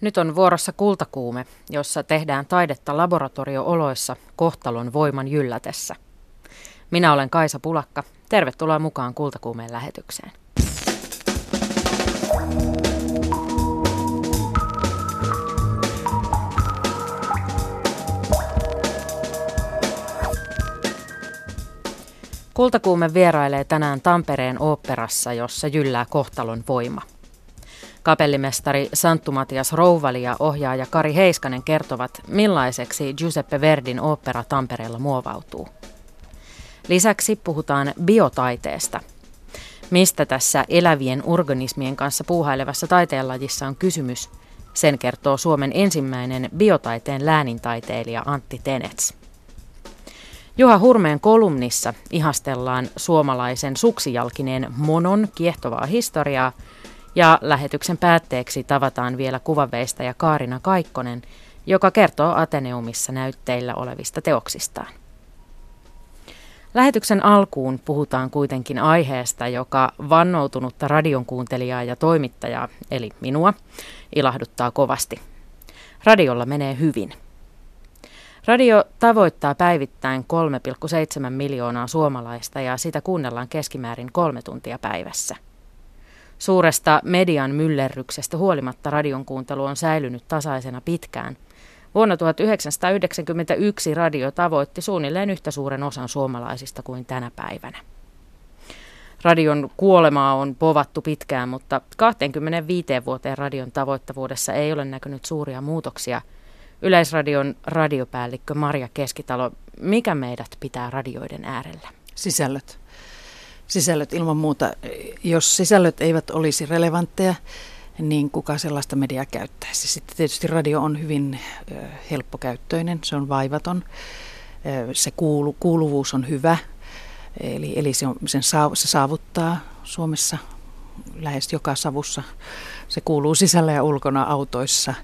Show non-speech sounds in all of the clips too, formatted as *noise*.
Nyt on vuorossa kultakuume, jossa tehdään taidetta laboratorio-oloissa kohtalon voiman jyllätessä. Minä olen Kaisa Pulakka. Tervetuloa mukaan kultakuumeen lähetykseen. Kultakuume vierailee tänään Tampereen oopperassa, jossa jyllää kohtalon voima – Kapellimestari Santtu Matias Rouvali ja ohjaaja Kari Heiskanen kertovat, millaiseksi Giuseppe Verdin opera Tampereella muovautuu. Lisäksi puhutaan biotaiteesta. Mistä tässä elävien organismien kanssa puuhailevassa taiteenlajissa on kysymys, sen kertoo Suomen ensimmäinen biotaiteen läänintaiteilija Antti Tenets. Juha Hurmeen kolumnissa ihastellaan suomalaisen suksijalkineen monon kiehtovaa historiaa – ja lähetyksen päätteeksi tavataan vielä ja Kaarina Kaikkonen, joka kertoo Ateneumissa näytteillä olevista teoksistaan. Lähetyksen alkuun puhutaan kuitenkin aiheesta, joka vannoutunutta radion kuuntelijaa ja toimittajaa, eli minua, ilahduttaa kovasti. Radiolla menee hyvin. Radio tavoittaa päivittäin 3,7 miljoonaa suomalaista ja sitä kuunnellaan keskimäärin kolme tuntia päivässä – Suuresta median myllerryksestä huolimatta radion kuuntelu on säilynyt tasaisena pitkään. Vuonna 1991 radio tavoitti suunnilleen yhtä suuren osan suomalaisista kuin tänä päivänä. Radion kuolemaa on povattu pitkään, mutta 25 vuoteen radion tavoittavuudessa ei ole näkynyt suuria muutoksia. Yleisradion radiopäällikkö Maria Keskitalo, mikä meidät pitää radioiden äärellä? Sisällöt sisällöt ilman muuta. Jos sisällöt eivät olisi relevantteja, niin kuka sellaista mediaa käyttäisi. Sitten tietysti radio on hyvin helppokäyttöinen, se on vaivaton, se kuulu, kuuluvuus on hyvä, eli, eli se, on, sen saa, se saavuttaa Suomessa lähes joka savussa. Se kuuluu sisällä ja ulkona autoissa.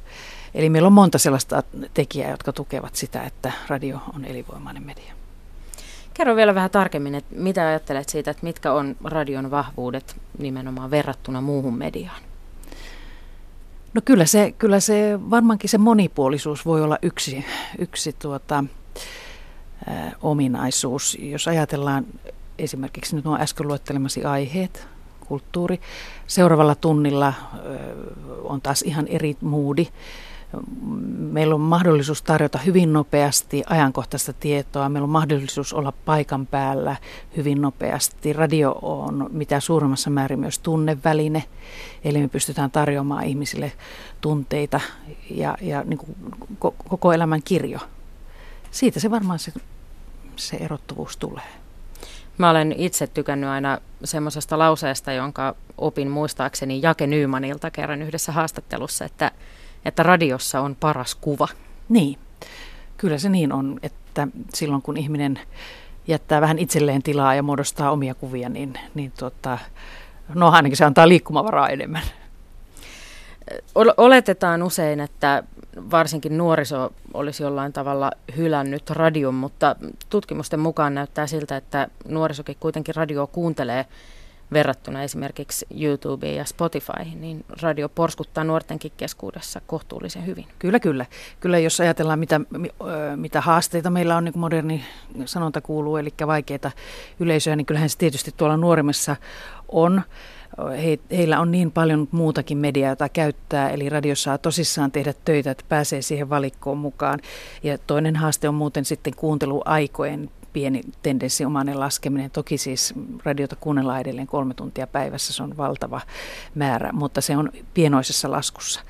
Eli meillä on monta sellaista tekijää, jotka tukevat sitä, että radio on elinvoimainen media. Kerro vielä vähän tarkemmin, että mitä ajattelet siitä, että mitkä on radion vahvuudet nimenomaan verrattuna muuhun mediaan? No kyllä se, kyllä se varmaankin se monipuolisuus voi olla yksi, yksi tuota, ä, ominaisuus. Jos ajatellaan esimerkiksi nyt nuo äsken luettelemasi aiheet, kulttuuri. Seuraavalla tunnilla ä, on taas ihan eri moodi meillä on mahdollisuus tarjota hyvin nopeasti ajankohtaista tietoa, meillä on mahdollisuus olla paikan päällä hyvin nopeasti. Radio on mitä suurimmassa määrin myös tunneväline, eli me pystytään tarjoamaan ihmisille tunteita ja, ja niin kuin koko elämän kirjo. Siitä se varmaan se, se erottuvuus tulee. Mä olen itse tykännyt aina semmoisesta lauseesta, jonka opin muistaakseni Jake Nymanilta kerran yhdessä haastattelussa, että että radiossa on paras kuva. Niin, kyllä se niin on, että silloin kun ihminen jättää vähän itselleen tilaa ja muodostaa omia kuvia, niin, niin tuota, no ainakin se antaa liikkumavaraa enemmän. Oletetaan usein, että varsinkin nuoriso olisi jollain tavalla hylännyt radion, mutta tutkimusten mukaan näyttää siltä, että nuorisokin kuitenkin radio kuuntelee verrattuna esimerkiksi YouTubeen ja Spotifyhin, niin radio porskuttaa nuortenkin keskuudessa kohtuullisen hyvin. Kyllä, kyllä. Kyllä jos ajatellaan, mitä, mitä haasteita meillä on, niin kuin moderni sanonta kuuluu, eli vaikeita yleisöjä, niin kyllähän se tietysti tuolla nuoremmassa on. He, heillä on niin paljon muutakin mediaa, jota käyttää, eli radio saa tosissaan tehdä töitä, että pääsee siihen valikkoon mukaan. Ja toinen haaste on muuten sitten kuunteluaikojen pieni tendenssiomainen laskeminen. Toki siis radiota kuunnellaan edelleen kolme tuntia päivässä, se on valtava määrä, mutta se on pienoisessa laskussa.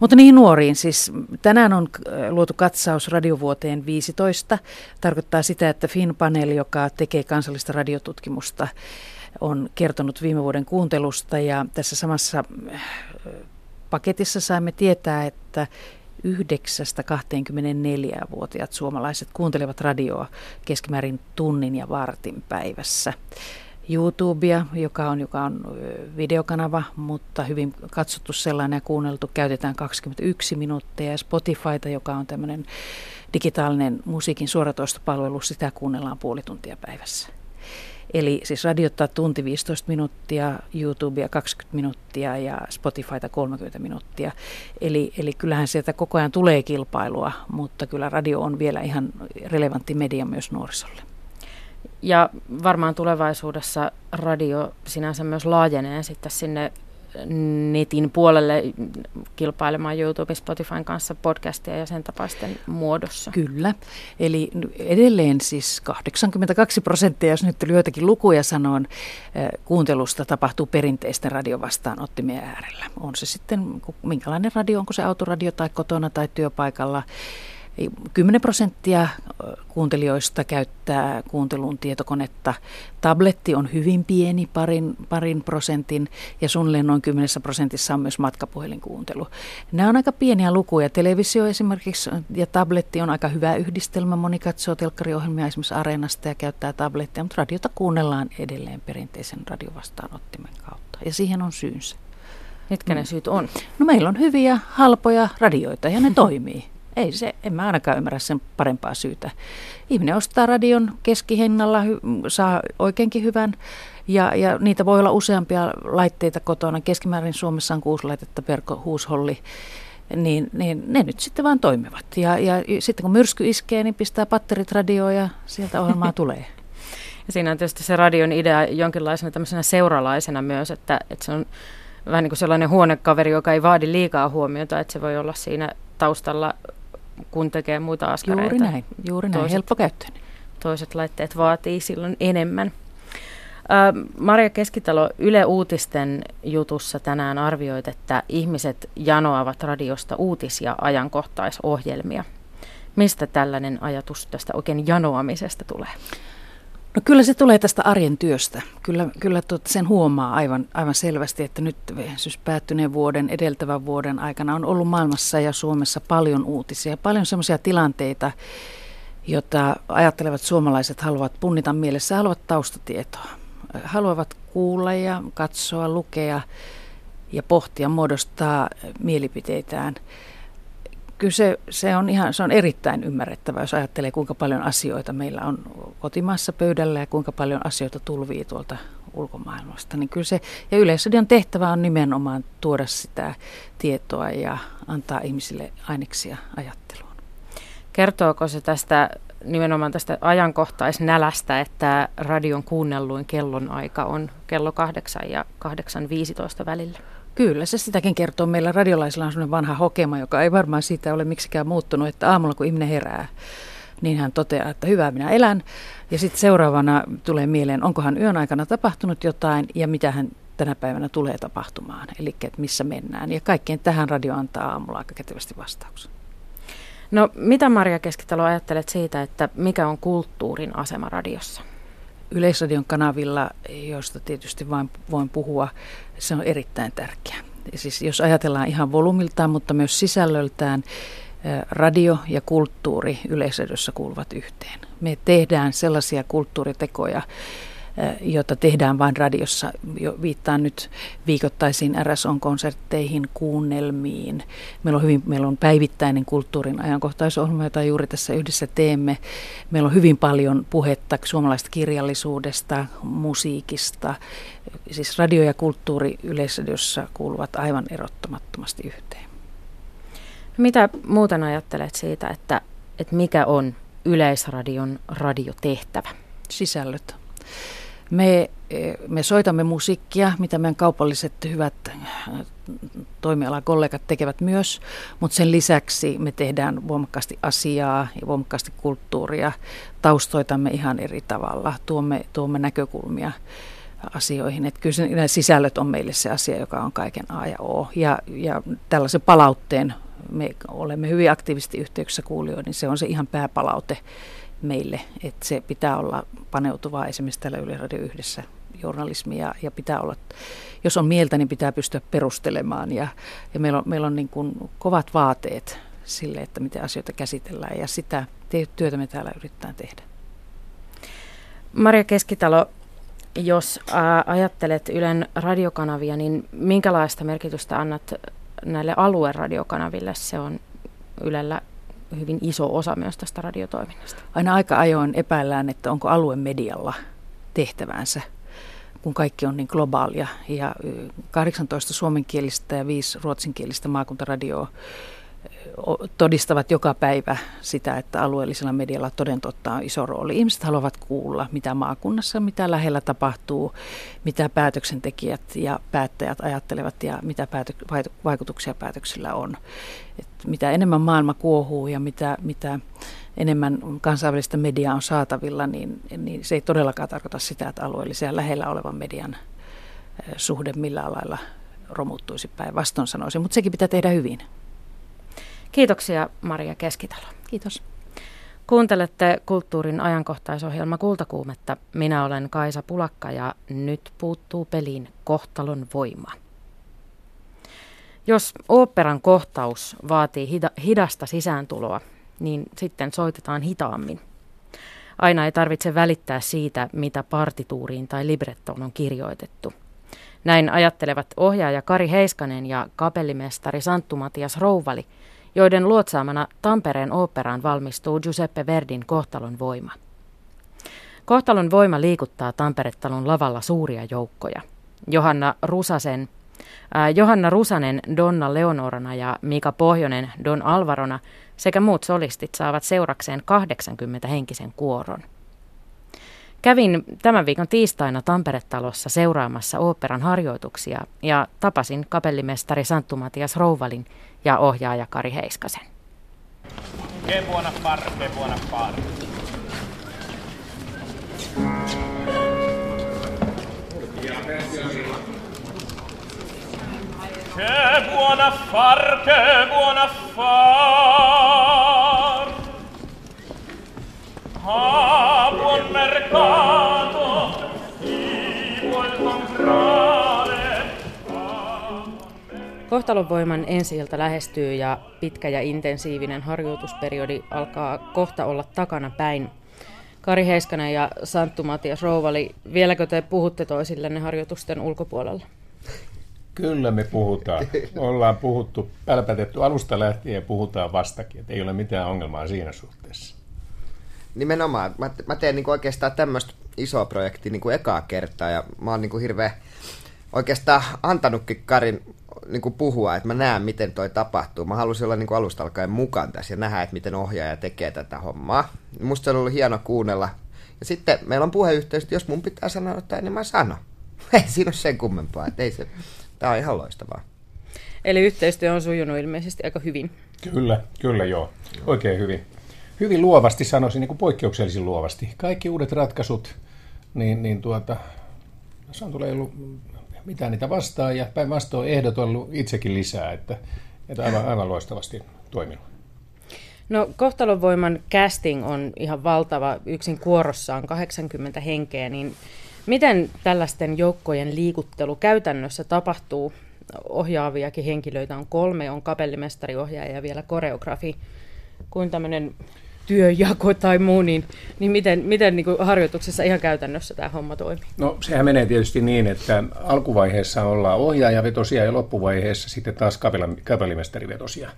Mutta niihin nuoriin, siis tänään on äh, luotu katsaus radiovuoteen 15. Tarkoittaa sitä, että FIN-paneeli, joka tekee kansallista radiotutkimusta, on kertonut viime vuoden kuuntelusta ja tässä samassa äh, paketissa saimme tietää, että 9-24-vuotiaat suomalaiset kuuntelevat radioa keskimäärin tunnin ja vartin päivässä. YouTubea, joka on, joka on videokanava, mutta hyvin katsottu sellainen ja kuunneltu, käytetään 21 minuuttia. Ja Spotifyta, joka on tämmöinen digitaalinen musiikin suoratoistopalvelu, sitä kuunnellaan puoli tuntia päivässä. Eli siis radiottaa tunti 15 minuuttia, YouTubea 20 minuuttia ja Spotifyta 30 minuuttia. Eli, eli kyllähän sieltä koko ajan tulee kilpailua, mutta kyllä radio on vielä ihan relevantti media myös nuorisolle. Ja varmaan tulevaisuudessa radio sinänsä myös laajenee sitten sinne netin puolelle kilpailemaan YouTube, Spotifyn kanssa podcastia ja sen tapaisten muodossa. Kyllä. Eli edelleen siis 82 prosenttia, jos nyt joitakin lukuja sanon, eh, kuuntelusta tapahtuu perinteisten radiovastaanottimien äärellä. On se sitten minkälainen radio, onko se autoradio tai kotona tai työpaikalla. 10 prosenttia kuuntelijoista käyttää kuuntelun tietokonetta. Tabletti on hyvin pieni, parin, parin prosentin, ja suunnilleen noin 10 prosentissa on myös matkapuhelinkuuntelu. Nämä on aika pieniä lukuja. Televisio esimerkiksi ja tabletti on aika hyvä yhdistelmä. Moni katsoo telkkariohjelmia esimerkiksi Areenasta ja käyttää tablettia, mutta radiota kuunnellaan edelleen perinteisen radiovastaanottimen kautta, ja siihen on syynsä. Mitkä ne mm. syyt on? No meillä on hyviä, halpoja radioita ja ne *laughs* toimii. Ei se, en mä ainakaan ymmärrä sen parempaa syytä. Ihminen ostaa radion keskihinnalla, saa oikeinkin hyvän ja, ja niitä voi olla useampia laitteita kotona. Keskimäärin Suomessa on kuusi laitetta per huusholli. Niin, niin ne nyt sitten vaan toimivat. Ja, ja sitten kun myrsky iskee, niin pistää patterit radioon ja sieltä ohjelmaa *laughs* tulee. Ja siinä on tietysti se radion idea jonkinlaisena tämmöisenä seuralaisena myös, että, että se on vähän niin kuin sellainen huonekaveri, joka ei vaadi liikaa huomiota, että se voi olla siinä taustalla kun tekee muita askareita. Juuri näin, juuri näin. Toiset. Toiset laitteet vaatii silloin enemmän. Maria Keskitalo, Yle Uutisten jutussa tänään arvioit, että ihmiset janoavat radiosta uutis- ja ajankohtaisohjelmia. Mistä tällainen ajatus tästä oikein janoamisesta tulee? No kyllä se tulee tästä arjen työstä. Kyllä, kyllä tuota sen huomaa aivan, aivan selvästi, että nyt siis päättyneen vuoden, edeltävän vuoden aikana on ollut maailmassa ja Suomessa paljon uutisia, paljon sellaisia tilanteita, joita ajattelevat suomalaiset haluavat punnita mielessä, haluavat taustatietoa, haluavat kuulla ja katsoa, lukea ja pohtia, muodostaa mielipiteitään kyllä se, se, on ihan, se on erittäin ymmärrettävää, jos ajattelee, kuinka paljon asioita meillä on kotimaassa pöydällä ja kuinka paljon asioita tulvii tuolta ulkomaailmasta. Niin kyllä se, ja Yleisradion tehtävä on nimenomaan tuoda sitä tietoa ja antaa ihmisille aineksia ajatteluun. Kertooko se tästä nimenomaan tästä ajankohtaisnälästä, että radion kuunnelluin kellonaika on kello 8 ja 8.15 välillä? Kyllä, se sitäkin kertoo. Meillä radiolaisilla on sellainen vanha hokema, joka ei varmaan siitä ole miksikään muuttunut, että aamulla kun ihminen herää, niin hän toteaa, että hyvää minä elän. Ja sitten seuraavana tulee mieleen, onkohan yön aikana tapahtunut jotain ja mitä hän tänä päivänä tulee tapahtumaan. Eli että missä mennään. Ja kaikkeen tähän radio antaa aamulla aika kätevästi vastauksen. No mitä Maria Keskitalo ajattelet siitä, että mikä on kulttuurin asema radiossa? Yleisradion kanavilla, josta tietysti vain voin puhua, se on erittäin tärkeä. Siis jos ajatellaan ihan volumiltaan, mutta myös sisällöltään, radio ja kulttuuri yleisradiossa kuuluvat yhteen. Me tehdään sellaisia kulttuuritekoja, jota tehdään vain radiossa. Jo viittaan nyt viikoittaisiin RSO-konsertteihin, kuunnelmiin. Meillä on, hyvin, meillä on päivittäinen kulttuurin ajankohtaisohjelma, jota juuri tässä yhdessä teemme. Meillä on hyvin paljon puhetta suomalaista kirjallisuudesta, musiikista. Siis radio ja kulttuuri yleisradiossa kuuluvat aivan erottomattomasti yhteen. Mitä muuten ajattelet siitä, että, että mikä on Yleisradion radiotehtävä? Sisällöt. Me, me soitamme musiikkia, mitä meidän kaupalliset hyvät äh, toimialakollegat tekevät myös, mutta sen lisäksi me tehdään voimakkaasti asiaa ja voimakkaasti kulttuuria. Taustoitamme ihan eri tavalla, tuomme, tuomme näkökulmia asioihin. Että kyllä nämä sisällöt on meille se asia, joka on kaiken A ja O. Ja, ja tällaisen palautteen me olemme hyvin aktiivisesti yhteyksissä kuulijoihin, niin se on se ihan pääpalaute meille, että se pitää olla paneutuvaa esimerkiksi täällä Yle Radio yhdessä journalismia ja pitää olla, jos on mieltä, niin pitää pystyä perustelemaan ja, ja meillä on, meillä on niin kuin kovat vaateet sille, että miten asioita käsitellään ja sitä työtä me täällä yritetään tehdä. Maria Keskitalo, jos ajattelet Ylen radiokanavia, niin minkälaista merkitystä annat näille alueradiokanaville? Se on Ylellä hyvin iso osa myös tästä radiotoiminnasta. Aina aika ajoin epäillään, että onko alue medialla tehtäväänsä, kun kaikki on niin globaalia. Ja 18 suomenkielistä ja 5 ruotsinkielistä maakuntaradioa todistavat joka päivä sitä, että alueellisella medialla toden totta on iso rooli. Ihmiset haluavat kuulla, mitä maakunnassa, mitä lähellä tapahtuu, mitä päätöksentekijät ja päättäjät ajattelevat ja mitä päätö- vaikutuksia päätöksillä on. Et mitä enemmän maailma kuohuu ja mitä, mitä enemmän kansainvälistä mediaa on saatavilla, niin, niin se ei todellakaan tarkoita sitä, että alueellisia lähellä olevan median suhde millään lailla romuttuisi päinvastoin sanoisin, mutta sekin pitää tehdä hyvin. Kiitoksia Maria Keskitalo. Kiitos. Kuuntelette kulttuurin ajankohtaisohjelma Kultakuumetta. Minä olen Kaisa Pulakka ja nyt puuttuu peliin kohtalon voima. Jos oopperan kohtaus vaatii hidasta sisääntuloa, niin sitten soitetaan hitaammin. Aina ei tarvitse välittää siitä, mitä partituuriin tai librettoon on kirjoitettu. Näin ajattelevat ohjaaja Kari Heiskanen ja kapellimestari Santtu Matias Rouvali – joiden luotsaamana Tampereen oopperaan valmistuu Giuseppe Verdin Kohtalon voima. Kohtalon voima liikuttaa Tampere-talon lavalla suuria joukkoja. Johanna Rusasen, Johanna Rusanen Donna Leonorana ja Mika Pohjonen Don Alvarona sekä muut solistit saavat seurakseen 80 henkisen kuoron. Kävin tämän viikon tiistaina Tampere-talossa seuraamassa oopperan harjoituksia ja tapasin kapellimestari Santtu Matias Rouvalin ja ohjaaja Kari Heiskasen. Far. Che buona far, che buona far. Ah, buon mercato, chi vuol comprare. Kohtalonvoiman ensi lähestyy ja pitkä ja intensiivinen harjoitusperiodi alkaa kohta olla takana päin. Kari Heiskanen ja Santtu Matias Rouvali, vieläkö te puhutte toisillenne harjoitusten ulkopuolella? Kyllä me puhutaan. *laughs* Ollaan puhuttu, pälpätetty alusta lähtien ja puhutaan vastakin. Että ei ole mitään ongelmaa siinä suhteessa. Nimenomaan. Mä, mä teen niin oikeastaan tämmöistä isoa projektia niin kuin ekaa kertaa ja mä oon niin kuin hirveän oikeastaan antanutkin Karin niin kuin puhua, että mä näen, miten toi tapahtuu. Mä halusin olla niin kuin alusta alkaen mukaan tässä ja nähdä, että miten ohjaaja tekee tätä hommaa. Musta se on ollut hieno kuunnella. Ja sitten meillä on puheyhteys, että jos mun pitää sanoa jotain, niin mä sanon. *laughs* Ei siinä ole sen kummempaa. Että ei se, tää on ihan loistavaa. Eli yhteistyö on sujunut ilmeisesti aika hyvin. Kyllä, kyllä joo. Oikein hyvin. Hyvin luovasti sanoisin, niin kuin poikkeuksellisen luovasti. Kaikki uudet ratkaisut, niin, niin tuota, se on tulee ollut mitään niitä vastaan ja päinvastoin ehdot on ollut itsekin lisää, että, että aivan, aivan loistavasti toiminut. No kohtalonvoiman casting on ihan valtava, yksin kuorossaan 80 henkeä, niin miten tällaisten joukkojen liikuttelu käytännössä tapahtuu? Ohjaaviakin henkilöitä on kolme, on kapellimestariohjaaja ja vielä koreografi. Kuin tämmöinen työjako tai muu, niin, niin miten, miten niin kuin harjoituksessa ihan käytännössä tämä homma toimii? No sehän menee tietysti niin, että alkuvaiheessa ollaan ohjaajavetosia ja loppuvaiheessa sitten taas kapellimestarivetosia.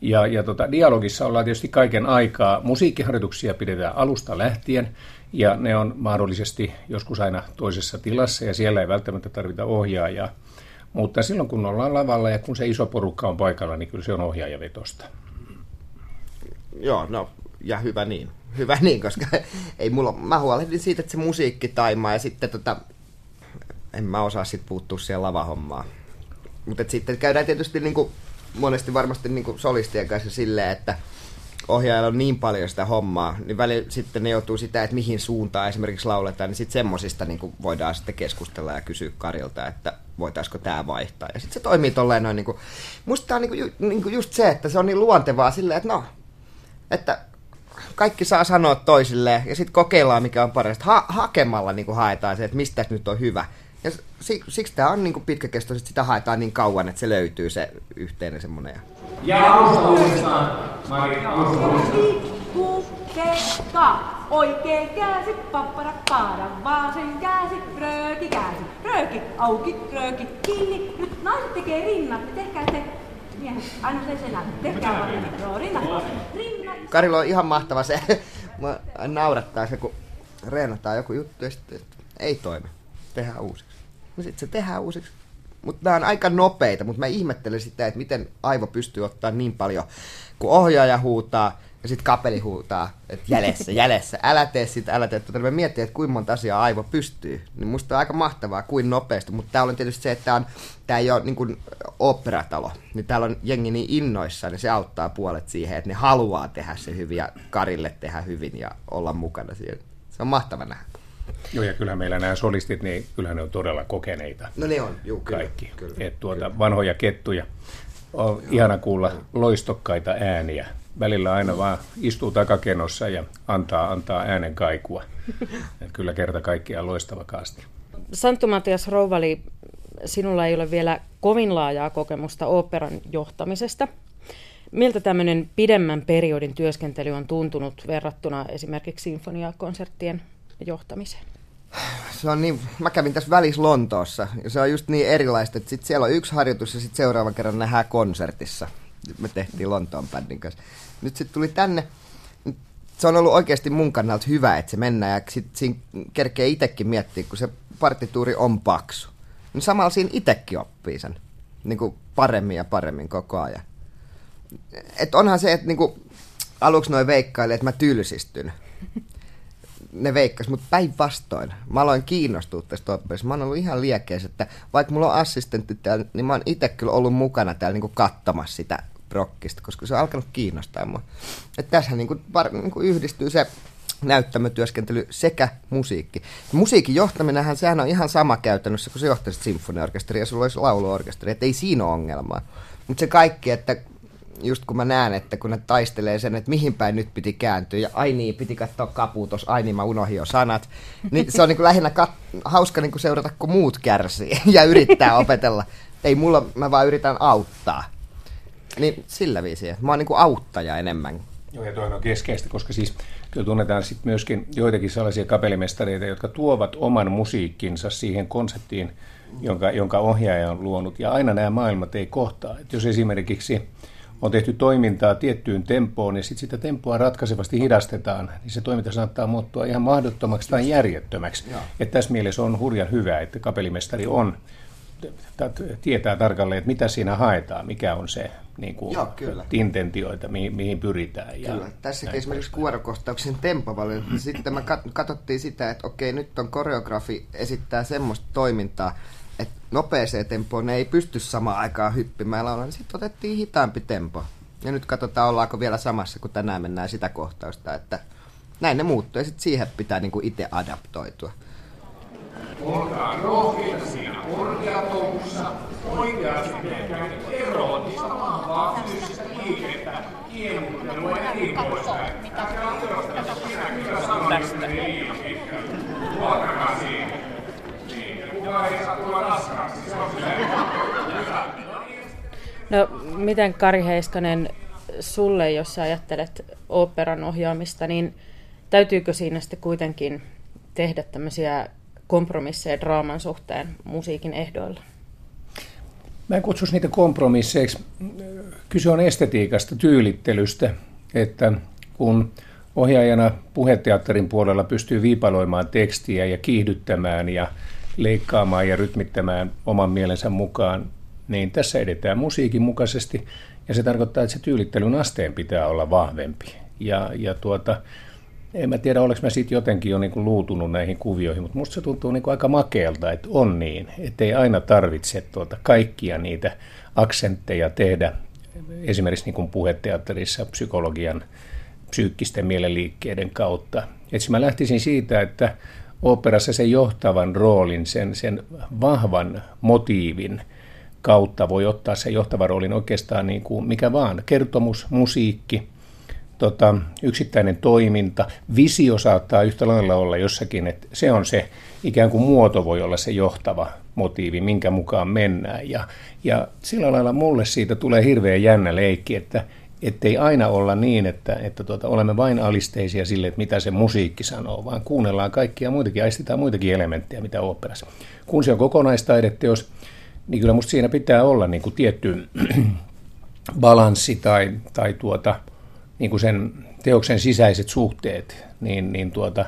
Ja, ja tota, dialogissa ollaan tietysti kaiken aikaa. Musiikkiharjoituksia pidetään alusta lähtien ja ne on mahdollisesti joskus aina toisessa tilassa ja siellä ei välttämättä tarvita ohjaajaa. Mutta silloin kun ollaan lavalla ja kun se iso porukka on paikalla, niin kyllä se on ohjaajavetosta. Joo, no ja hyvä niin. Hyvä niin, koska ei mulla, mä huolehdin siitä, että se musiikki taimaa ja sitten tota, en mä osaa sitten puuttua siihen lavahommaan. Mutta sitten käydään tietysti niinku, monesti varmasti niinku solistien kanssa silleen, että ohjaajalla on niin paljon sitä hommaa, niin välillä sitten ne joutuu sitä, että mihin suuntaan esimerkiksi lauletaan, niin sitten semmosista niin voidaan sitten keskustella ja kysyä Karilta, että voitaisiko tämä vaihtaa. Ja sitten se toimii tolleen noin, niin kuin, musta on niin kuin, niin kuin just se, että se on niin luontevaa silleen, että no, että kaikki saa sanoa toisilleen ja sitten kokeillaan mikä on parasta. Ha- hakemalla niin kuin haetaan se, että mistä nyt on hyvä. Ja siksi, siksi tämä on niin pitkäkestoisesti, sitä haetaan niin kauan, että se löytyy se yhteinen semmoinen. Ja alusta uudestaan. Mari, alusta Oikein käsi, pappara, paada, vasen käsi, rööki käsi, rööki, auki, rööki, kiinni. Nyt naiset tekee rinnat, tehkää se miehet, aina se senä, tehkää vaan rinnat, rinnat, Karilla on ihan mahtava se, mä naurattaa se, kun reenataan joku juttu ja sitten ei toimi, tehdään uusiksi. No sitten se tehdään uusiksi. Mutta nämä on aika nopeita, mutta mä ihmettelen sitä, että miten aivo pystyy ottaa niin paljon, kun ohjaaja huutaa ja sitten kapeli huutaa, että jäljessä, *laughs* jäljessä, älä tee sitä, älä tee tuota. Mä mietin, että kuinka monta asiaa aivo pystyy. Niin musta on aika mahtavaa, kuin nopeasti. Mutta täällä on tietysti se, että tää, on, tää ei ole niin kuin operatalo. Niin täällä on jengi niin innoissaan, niin se auttaa puolet siihen, että ne haluaa tehdä se hyvin ja Karille tehdä hyvin ja olla mukana siinä. Se on mahtava nähdä. Joo, ja kyllä meillä nämä solistit, niin kyllähän ne on todella kokeneita. No ne on, juu, kyllä, kaikki. kyllä, Et tuota, kyllä. vanhoja kettuja. On ihana kuulla loistokkaita ääniä. Välillä aina vaan istuu takakenossa ja antaa, antaa äänen kaikua. *laughs* Et kyllä kerta kaikkiaan loistava kaasti. Santtu Matias Rouvali, sinulla ei ole vielä kovin laajaa kokemusta operan johtamisesta. Miltä tämmöinen pidemmän periodin työskentely on tuntunut verrattuna esimerkiksi sinfoniakonserttien johtamiseen? se on niin, mä kävin tässä välissä Lontoossa ja se on just niin erilaista, että sit siellä on yksi harjoitus ja sitten seuraavan kerran nähdään konsertissa. Me tehtiin Lontoon bändin kanssa. Nyt sitten tuli tänne. Se on ollut oikeasti mun kannalta hyvä, että se mennään ja sit siinä kerkee itsekin miettiä, kun se partituuri on paksu. Niin samalla siinä itsekin oppii sen niin kuin paremmin ja paremmin koko ajan. Et onhan se, että niin kuin, aluksi noin veikkaili, että mä tylsistyn ne veikkas, mutta päinvastoin. Mä aloin kiinnostua tästä operasta. Mä oon ollut ihan liekeis, että vaikka mulla on assistentti täällä, niin mä oon itse kyllä ollut mukana täällä niin katsomassa sitä prokkista, koska se on alkanut kiinnostaa mua. Että tässähän niin kuin, niin kuin yhdistyy se näyttämötyöskentely sekä musiikki. Musiikin johtaminenhan, sehän on ihan sama käytännössä, kun se johtaisit sinfoniaorkesteri ja sulla olisi lauluorkesteri, että ei siinä ole ongelmaa. Mutta se kaikki, että just kun mä näen, että kun ne taistelee sen, että mihin päin nyt piti kääntyä, ja ai niin, piti katsoa kaputos, ai niin, mä unohdin jo sanat, niin se on niin kuin lähinnä kat- hauska niin kuin seurata, kun muut kärsii *laughs* ja yrittää opetella. Ei mulla, mä vaan yritän auttaa. Niin sillä viisiin, mä oon niin kuin auttaja enemmän. Joo, ja toinen on keskeistä, koska siis kyllä tunnetaan sit myöskin joitakin sellaisia kapelimestareita, jotka tuovat oman musiikkinsa siihen konseptiin, jonka, jonka ohjaaja on luonut, ja aina nämä maailmat ei kohtaa. Et jos esimerkiksi on tehty toimintaa tiettyyn tempoon ja sitten sitä tempoa ratkaisevasti hidastetaan, niin se toiminta saattaa muuttua ihan mahdottomaksi tai järjettömäksi. Ja tässä mielessä on hurjan hyvä, että kapelimestari on tietää tarkalleen, että mitä siinä haetaan, mikä on se niin kuin, Joo, kyllä. intentioita, mihin, mihin pyritään. Ja Kyllä. Tässäkin esimerkiksi kuorokohtauksen tempovalinta. Sitten me kat- katsottiin sitä, että okei, nyt on koreografi esittää semmoista toimintaa, nopeeseen tempoon ne ei pysty samaan aikaan hyppimään laulaa, niin sitten otettiin hitaampi tempo. Ja nyt katsotaan, ollaanko vielä samassa, kun tänään mennään sitä kohtausta, että näin ne muuttuu ja sitten siihen pitää niinku itse adaptoitua. Olkaa rohkeita siinä orgiatouhussa. Oikeasti tehkää eroon niistä vahvaa fyysistä liikettä, kiemurtelua ja niin poispäin. Älkää teostella sinä kyllä sano tästä. liian pitkä. Luottakaa siihen. Niin, ja kukaan ei saa tulla raskaaksi, se on selvä. No, miten Kari Heiskanen, sulle, jos sä ajattelet operan ohjaamista, niin täytyykö siinä sitten kuitenkin tehdä tämmöisiä kompromisseja draaman suhteen musiikin ehdoilla? Mä en kutsuisi niitä kompromisseiksi. Kyse on estetiikasta, tyylittelystä, että kun ohjaajana puheteatterin puolella pystyy viipaloimaan tekstiä ja kiihdyttämään ja leikkaamaan ja rytmittämään oman mielensä mukaan, niin tässä edetään musiikin mukaisesti ja se tarkoittaa, että se tyylittelyn asteen pitää olla vahvempi. Ja, ja tuota, en mä tiedä, oliko mä siitä jotenkin jo niin luutunut näihin kuvioihin, mutta musta se tuntuu niin aika makealta, että on niin, että ei aina tarvitse tuota kaikkia niitä aksentteja tehdä esimerkiksi niin puheteatterissa psykologian psyykkisten mielenliikkeiden kautta. Etsi mä lähtisin siitä, että operassa sen johtavan roolin, sen, sen vahvan motiivin kautta voi ottaa sen johtavan roolin oikeastaan niin kuin mikä vaan, kertomus, musiikki, tota, yksittäinen toiminta, visio saattaa yhtä lailla olla jossakin, että se on se ikään kuin muoto voi olla se johtava motiivi, minkä mukaan mennään. Ja, ja sillä lailla mulle siitä tulee hirveän jännä leikki, että ettei aina olla niin, että, että tuota, olemme vain alisteisia sille, että mitä se musiikki sanoo, vaan kuunnellaan kaikkia muitakin, aistitaan muitakin elementtejä, mitä oopperassa. Kun se on kokonaistaideteos, niin kyllä musta siinä pitää olla niin kuin tietty *clears throat* balanssi tai, tai tuota, niin kuin sen teoksen sisäiset suhteet, niin, niin tuota,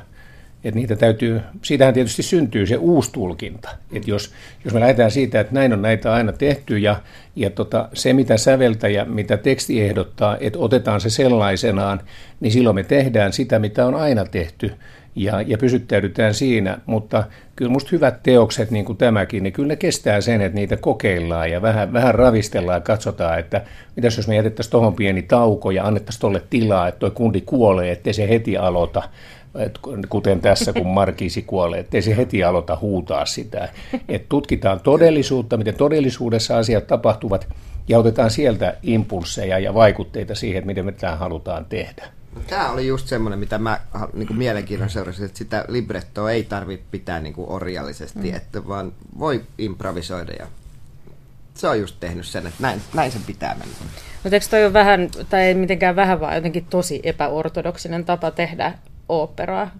että niitä täytyy, siitähän tietysti syntyy se uusi tulkinta. Että jos, jos me lähdetään siitä, että näin on näitä aina tehty ja, ja tota, se mitä säveltäjä, mitä teksti ehdottaa, että otetaan se sellaisenaan, niin silloin me tehdään sitä, mitä on aina tehty ja, ja pysyttäydytään siinä. Mutta kyllä musta hyvät teokset, niin kuin tämäkin, niin kyllä ne kestää sen, että niitä kokeillaan ja vähän, vähän ravistellaan ja katsotaan, että mitäs jos me jätettäisiin tuohon pieni tauko ja annettaisiin tuolle tilaa, että tuo kundi kuolee, ettei se heti aloita et kuten tässä, kun Markiisi kuolee, ettei se heti aloita huutaa sitä. Et tutkitaan todellisuutta, miten todellisuudessa asiat tapahtuvat, ja otetaan sieltä impulseja ja vaikutteita siihen, että miten me tämä halutaan tehdä. Tämä oli just semmoinen, mitä mä niin mielenkiinnon seurasin, että sitä librettoa ei tarvitse pitää niin kuin orjallisesti, mm. että vaan voi improvisoida ja se on just tehnyt sen, että näin, näin sen pitää mennä. Mutta eikö toi ole vähän, tai ei mitenkään vähän, vaan jotenkin tosi epäortodoksinen tapa tehdä oopperaa?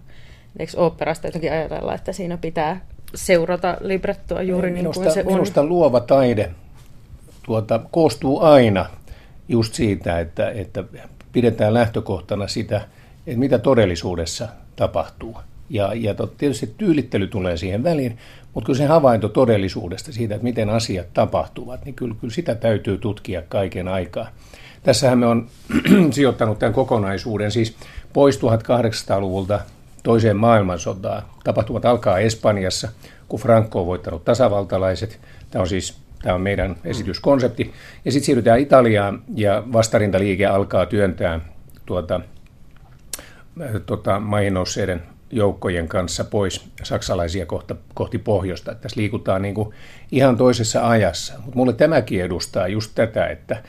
Eikö oopperasta jotenkin ajatella, että siinä pitää seurata librettoa juuri minusta, niin kuin se on? Minusta luova taide tuota, koostuu aina just siitä, että, että pidetään lähtökohtana sitä, että mitä todellisuudessa tapahtuu. Ja, ja tietysti tyylittely tulee siihen väliin, mutta kyllä se havainto todellisuudesta siitä, että miten asiat tapahtuvat, niin kyllä, kyllä sitä täytyy tutkia kaiken aikaa. Tässähän me on *clears throat* sijoittanut tämän kokonaisuuden siis pois 1800-luvulta toiseen maailmansotaan. Tapahtumat alkaa Espanjassa, kun Franco on voittanut tasavaltalaiset. Tämä on siis tämä on meidän esityskonsepti. Ja sitten siirrytään Italiaan ja vastarintaliike alkaa työntää tuota, tuota, maihin nousseiden joukkojen kanssa pois saksalaisia kohta, kohti pohjoista. Että tässä liikutaan niin kuin ihan toisessa ajassa. Mutta mulle tämäkin edustaa just tätä, että,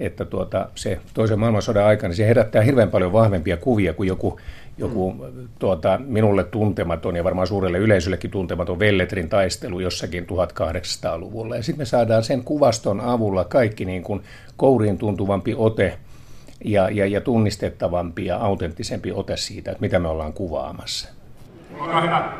että tuota, se toisen maailmansodan aikana se herättää hirveän paljon vahvempia kuvia kuin joku, joku tuota, minulle tuntematon ja varmaan suurelle yleisöllekin tuntematon Velletrin taistelu jossakin 1800-luvulla. Ja sitten me saadaan sen kuvaston avulla kaikki niin kuin kouriin tuntuvampi ote ja, ja, ja tunnistettavampi ja autenttisempi ote siitä, että mitä me ollaan kuvaamassa. Olkaa hyvä.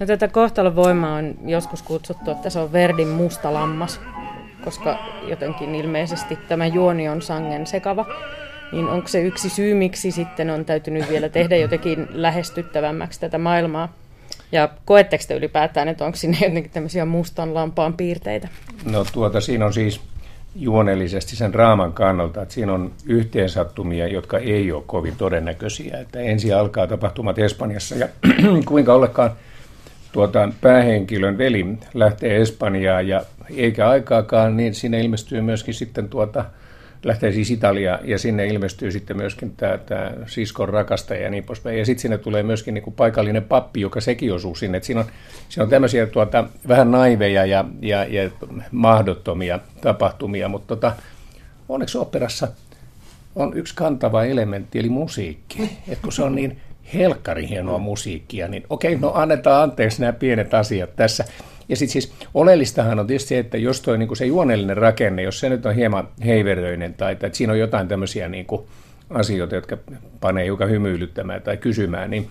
No, tätä kohtalon voimaa on joskus kutsuttu, että se on Verdin musta lammas, koska jotenkin ilmeisesti tämä juoni on sangen sekava. Niin onko se yksi syy, miksi sitten on täytynyt vielä tehdä jotenkin lähestyttävämmäksi tätä maailmaa? Ja koetteko te ylipäätään, että onko sinne jotenkin tämmöisiä mustan lampaan piirteitä? No tuota, siinä on siis juonellisesti sen raaman kannalta, että siinä on yhteensattumia, jotka ei ole kovin todennäköisiä. Että ensin alkaa tapahtumat Espanjassa ja *clears throat* kuinka ollekaan tuota, päähenkilön veli lähtee Espanjaan ja eikä aikaakaan, niin sinne ilmestyy myöskin sitten tuota, lähtee siis Italia ja sinne ilmestyy sitten myöskin tämä, tämä siskon rakastaja ja niin poispäin. Ja sitten sinne tulee myöskin niin kuin paikallinen pappi, joka sekin osuu sinne. Et siinä, on, siinä on tämmöisiä tuota, vähän naiveja ja, ja, ja mahdottomia tapahtumia, mutta tota, onneksi operassa on yksi kantava elementti, eli musiikki. Et kun se on niin helkkari hienoa musiikkia, niin okei, no annetaan anteeksi nämä pienet asiat tässä. Ja sitten siis oleellistahan on tietysti se, että jos toi niin se juonellinen rakenne, jos se nyt on hieman heiveröinen tai että siinä on jotain tämmöisiä niin kuin asioita, jotka panee joka hymyilyttämään tai kysymään, niin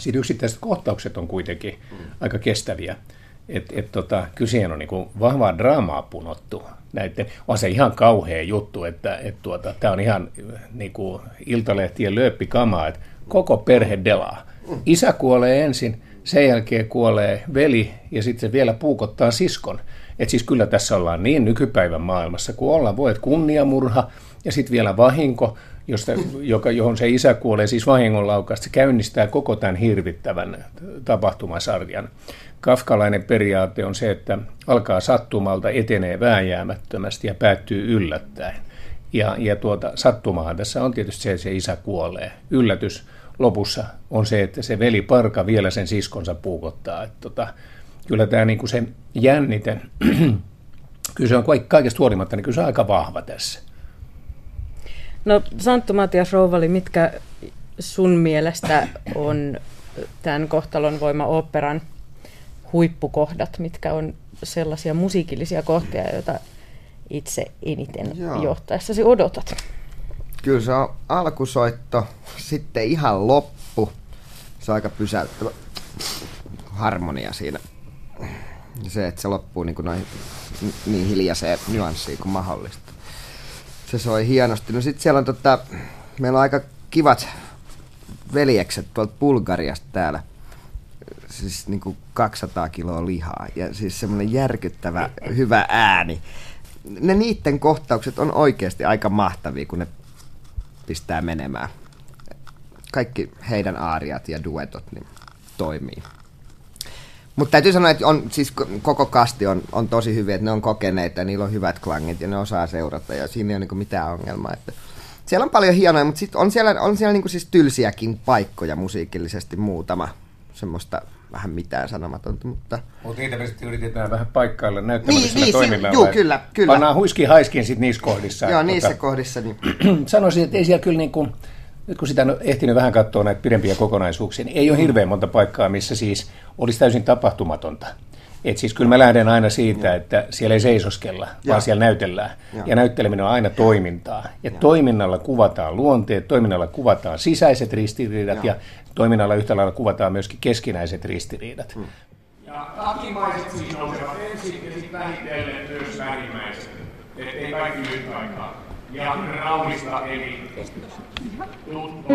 sitten yksittäiset kohtaukset on kuitenkin mm. aika kestäviä. Et, et tota, kyllä siihen on niin vahvaa draamaa punottu. Näiden, on se ihan kauhea juttu, että et tuota, tämä on ihan niin kuin iltalehtien lööppikamaa, että koko perhe delaa. Isä kuolee ensin, sen jälkeen kuolee veli ja sitten se vielä puukottaa siskon. Et siis kyllä tässä ollaan niin nykypäivän maailmassa kuin ollaan. Voi, kunniamurha ja sitten vielä vahinko, josta, joka, johon se isä kuolee, siis vahingonlaukasta, se käynnistää koko tämän hirvittävän tapahtumasarjan. Kafkalainen periaate on se, että alkaa sattumalta, etenee vääjäämättömästi ja päättyy yllättäen. Ja, ja tuota, sattumahan tässä on tietysti se, että se isä kuolee. Yllätys lopussa on se, että se veli Parka vielä sen siskonsa puukottaa. Että tota, kyllä tämä niin kuin se jännite, *clears throat* kyllä se on kaikesta huolimatta, niin kyllä se on aika vahva tässä. No Santtu Matias Rouvali, mitkä sun mielestä on tämän kohtalon voima operan huippukohdat, mitkä on sellaisia musiikillisia kohteja, joita itse eniten Joo. johtaessasi odotat? Kyllä se on alkusoitto, sitten ihan loppu. Se on aika pysäyttävä harmonia siinä. Se, että se loppuu niin, kuin noin, niin hiljaiseen nyanssiin kuin mahdollista. Se soi hienosti. No sitten siellä on tota, meillä on aika kivat veljekset tuolta Bulgariasta täällä. Siis niin kuin 200 kiloa lihaa ja siis semmoinen järkyttävä hyvä ääni. Ne niiden kohtaukset on oikeasti aika mahtavia, kun ne pistää menemään. Kaikki heidän aariat ja duetot niin toimii. Mutta täytyy sanoa, että on, siis koko kasti on, on tosi hyviä, että ne on kokeneita ja niillä on hyvät klangit ja ne osaa seurata ja siinä ei ole niin mitään ongelmaa. Että siellä on paljon hienoja, mutta sitten on siellä, on siellä niin siis tylsiäkin paikkoja musiikillisesti muutama semmoista vähän mitään sanomatonta, mutta... Mutta niitä me sitten yritetään vähän paikkailla näyttämällä niin, niin, Joo, kyllä, kyllä. Pannaan huiski haiskin sitten niissä kohdissa. Joo, niissä mutta, kohdissa. Niin... *clears throat* sanoisin, että ei siellä kyllä niin kuin, nyt kun sitä on ehtinyt vähän katsoa näitä pidempiä kokonaisuuksia, niin ei ole hirveän monta paikkaa, missä siis olisi täysin tapahtumatonta. Et siis kyllä mä lähden aina siitä, ja. että siellä ei seisoskella, ja. vaan siellä näytellään. Ja. ja näytteleminen on aina toimintaa. Ja, ja toiminnalla kuvataan luonteet, toiminnalla kuvataan sisäiset ristiriidat ja, ja toiminnalla yhtä lailla kuvataan myöskin keskinäiset ristiriidat. Hmm. Ja takimaiset siis nousevat ensin ja sitten vähitellen myös vähimmäiset. Et ei kaikki yhtä aikaa. Ja Raulista eli tuttua. Tutto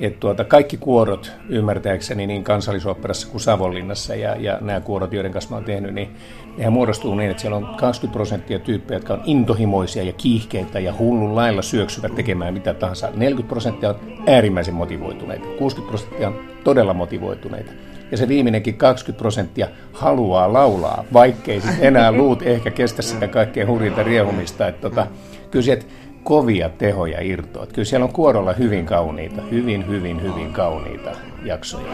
että tuota, kaikki kuorot ymmärtääkseni niin kansallisoopperassa kuin Savonlinnassa ja, ja nämä kuorot, joiden kanssa mä oon tehnyt, niin nehän muodostuu niin, että siellä on 20 prosenttia tyyppejä, jotka on intohimoisia ja kiihkeitä ja hullun lailla syöksyvät tekemään mitä tahansa. 40 prosenttia on äärimmäisen motivoituneita, 60 prosenttia on todella motivoituneita. Ja se viimeinenkin 20 prosenttia haluaa laulaa, vaikkei sit enää luut ehkä kestä sitä kaikkein hurjinta riehumista. Että tota, kyllä sieltä kovia tehoja irtoa. Kyllä siellä on kuorolla hyvin kauniita, hyvin, hyvin, hyvin kauniita jaksoja.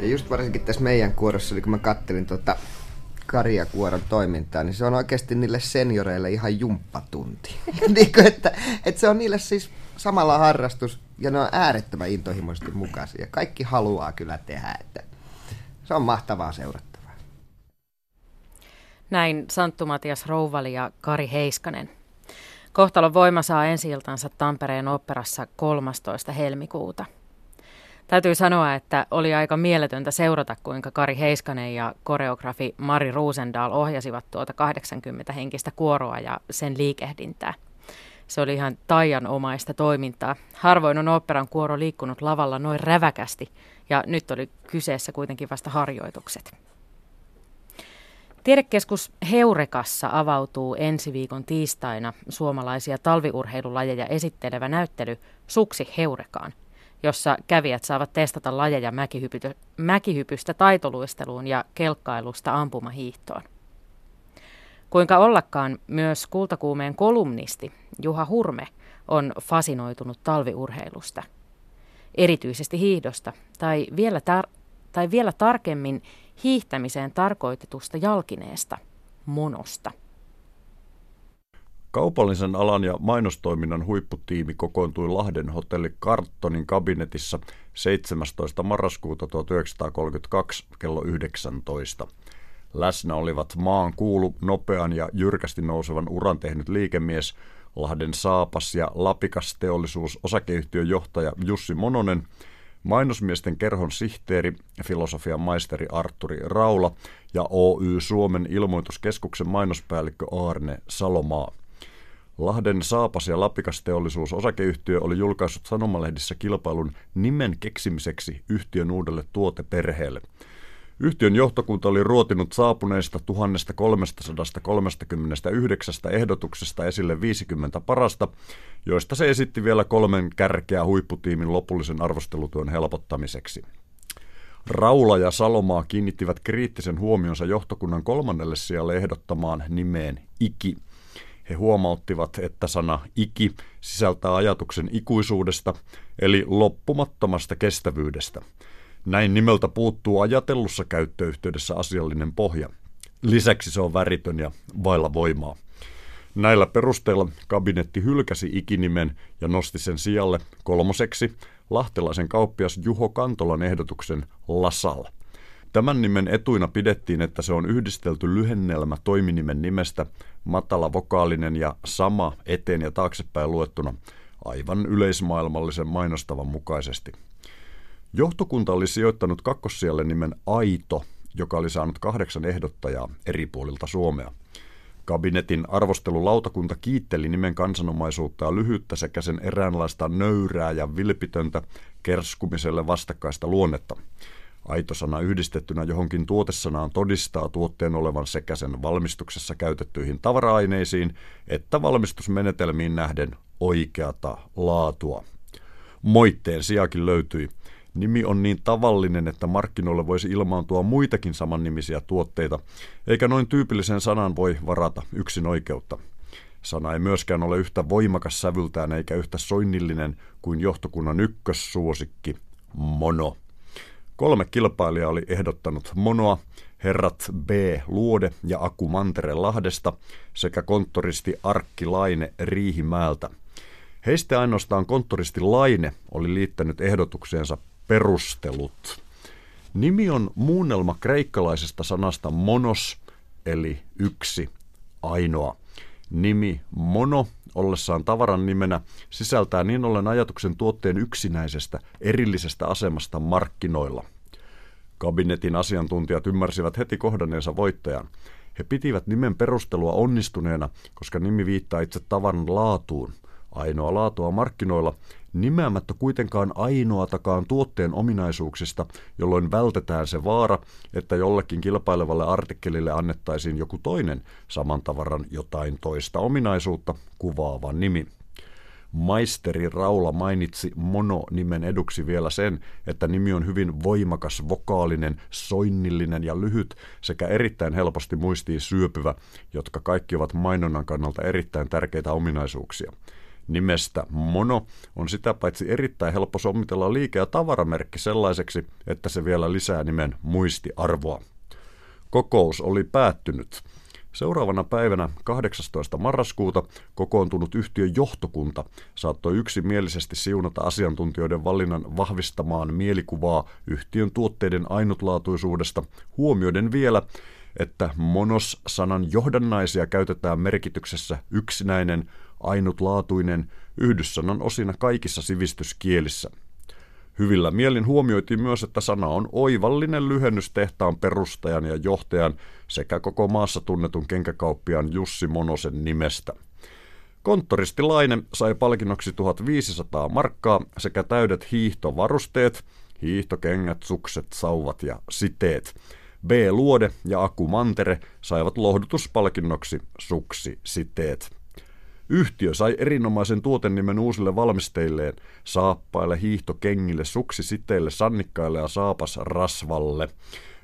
Ja just varsinkin tässä meidän kuorossa, kun mä kattelin tuota Karja Kuoron toimintaa, niin se on oikeasti niille senioreille ihan jumppatunti. *laughs* niin kuin, että, että se on niille siis samalla harrastus, ja ne on äärettömän intohimoisesti mukaisia. Kaikki haluaa kyllä tehdä, että se on mahtavaa seurattavaa. Näin Santtu Matias Rouvali ja Kari Heiskanen. Kohtalon voima saa ensi Tampereen operassa 13. helmikuuta. Täytyy sanoa, että oli aika mieletöntä seurata, kuinka Kari Heiskanen ja koreografi Mari Ruusendaal ohjasivat tuota 80 henkistä kuoroa ja sen liikehdintää. Se oli ihan taianomaista toimintaa. Harvoin on operan kuoro liikkunut lavalla noin räväkästi, ja nyt oli kyseessä kuitenkin vasta harjoitukset. Tiedekeskus Heurekassa avautuu ensi viikon tiistaina suomalaisia talviurheilulajeja esittelevä näyttely Suksi Heurekaan, jossa kävijät saavat testata lajeja mäkihypystä taitoluisteluun ja kelkkailusta ampumahiihtoon. Kuinka ollakaan myös kultakuumeen kolumnisti Juha Hurme on fasinoitunut talviurheilusta. Erityisesti hiihdosta, tai vielä, tar- tai vielä tarkemmin hiihtämiseen tarkoitetusta jalkineesta, monosta. Kaupallisen alan ja mainostoiminnan huipputiimi kokoontui Lahden hotelli Karttonin kabinetissa 17. marraskuuta 1932 kello 19. Läsnä olivat maan kuulu, nopean ja jyrkästi nousevan uran tehnyt liikemies, Lahden Saapas ja Lapikas teollisuus osakeyhtiön johtaja Jussi Mononen – Mainosmiesten kerhon sihteeri, filosofian maisteri Arturi Raula ja Oy Suomen ilmoituskeskuksen mainospäällikkö Arne Salomaa. Lahden Saapas ja Lapikas teollisuus osakeyhtiö oli julkaissut sanomalehdissä kilpailun nimen keksimiseksi yhtiön uudelle tuoteperheelle – Yhtiön johtokunta oli ruotinut saapuneista 1339 ehdotuksesta esille 50 parasta, joista se esitti vielä kolmen kärkeä huipputiimin lopullisen arvostelutyön helpottamiseksi. Raula ja Salomaa kiinnittivät kriittisen huomionsa johtokunnan kolmannelle sijalle ehdottamaan nimeen Iki. He huomauttivat, että sana iki sisältää ajatuksen ikuisuudesta, eli loppumattomasta kestävyydestä. Näin nimeltä puuttuu ajatellussa käyttöyhteydessä asiallinen pohja. Lisäksi se on väritön ja vailla voimaa. Näillä perusteilla kabinetti hylkäsi ikinimen ja nosti sen sijalle kolmoseksi lahtelaisen kauppias Juho Kantolan ehdotuksen Lasal. Tämän nimen etuina pidettiin, että se on yhdistelty lyhennelmä toiminimen nimestä, matala vokaalinen ja sama eteen ja taaksepäin luettuna, aivan yleismaailmallisen mainostavan mukaisesti. Johtokunta oli sijoittanut kakkossijalle nimen Aito, joka oli saanut kahdeksan ehdottajaa eri puolilta Suomea. Kabinetin arvostelulautakunta kiitteli nimen kansanomaisuutta ja lyhyttä sekä sen eräänlaista nöyrää ja vilpitöntä kerskumiselle vastakkaista luonnetta. Aitosana yhdistettynä johonkin tuotesanaan todistaa tuotteen olevan sekä sen valmistuksessa käytettyihin tavara-aineisiin että valmistusmenetelmiin nähden oikeata laatua. Moitteen sijakin löytyi. Nimi on niin tavallinen, että markkinoille voisi ilmaantua muitakin samannimisiä tuotteita, eikä noin tyypillisen sanan voi varata yksin oikeutta. Sana ei myöskään ole yhtä voimakas sävyltään eikä yhtä soinnillinen kuin johtokunnan ykkössuosikki, mono. Kolme kilpailijaa oli ehdottanut monoa, herrat B. Luode ja Aku Mantere Lahdesta sekä konttoristi Arkki Laine Riihimäeltä. Heistä ainoastaan konttoristi Laine oli liittänyt ehdotukseensa perustelut. Nimi on muunnelma kreikkalaisesta sanasta monos, eli yksi, ainoa. Nimi mono ollessaan tavaran nimenä sisältää niin ollen ajatuksen tuotteen yksinäisestä, erillisestä asemasta markkinoilla. Kabinetin asiantuntijat ymmärsivät heti kohdanneensa voittajan. He pitivät nimen perustelua onnistuneena, koska nimi viittaa itse tavaran laatuun. Ainoa laatua markkinoilla, nimeämättä kuitenkaan ainoatakaan tuotteen ominaisuuksista, jolloin vältetään se vaara, että jollekin kilpailevalle artikkelille annettaisiin joku toinen saman tavaran jotain toista ominaisuutta kuvaava nimi. Maisteri Raula mainitsi Mono-nimen eduksi vielä sen, että nimi on hyvin voimakas, vokaalinen, soinnillinen ja lyhyt sekä erittäin helposti muistiin syöpyvä, jotka kaikki ovat mainonnan kannalta erittäin tärkeitä ominaisuuksia. Nimestä Mono on sitä paitsi erittäin helppo sommitella liike- ja tavaramerkki sellaiseksi, että se vielä lisää nimen muistiarvoa. Kokous oli päättynyt. Seuraavana päivänä 18. marraskuuta kokoontunut yhtiön johtokunta saattoi yksimielisesti siunata asiantuntijoiden valinnan vahvistamaan mielikuvaa yhtiön tuotteiden ainutlaatuisuudesta, huomioiden vielä, että monos-sanan johdannaisia käytetään merkityksessä yksinäinen, ainutlaatuinen, yhdyssanan osina kaikissa sivistyskielissä. Hyvillä mielin huomioitiin myös, että sana on oivallinen lyhennys tehtaan perustajan ja johtajan sekä koko maassa tunnetun kenkäkauppiaan Jussi Monosen nimestä. Konttoristi Laine sai palkinnoksi 1500 markkaa sekä täydet hiihtovarusteet, hiihtokengät, sukset, sauvat ja siteet. B. Luode ja Aku Mantere saivat lohdutuspalkinnoksi suksi siteet. Yhtiö sai erinomaisen tuotennimen uusille valmisteilleen, saappaille, hiihtokengille, suksisiteille, sannikkaille ja saapas rasvalle.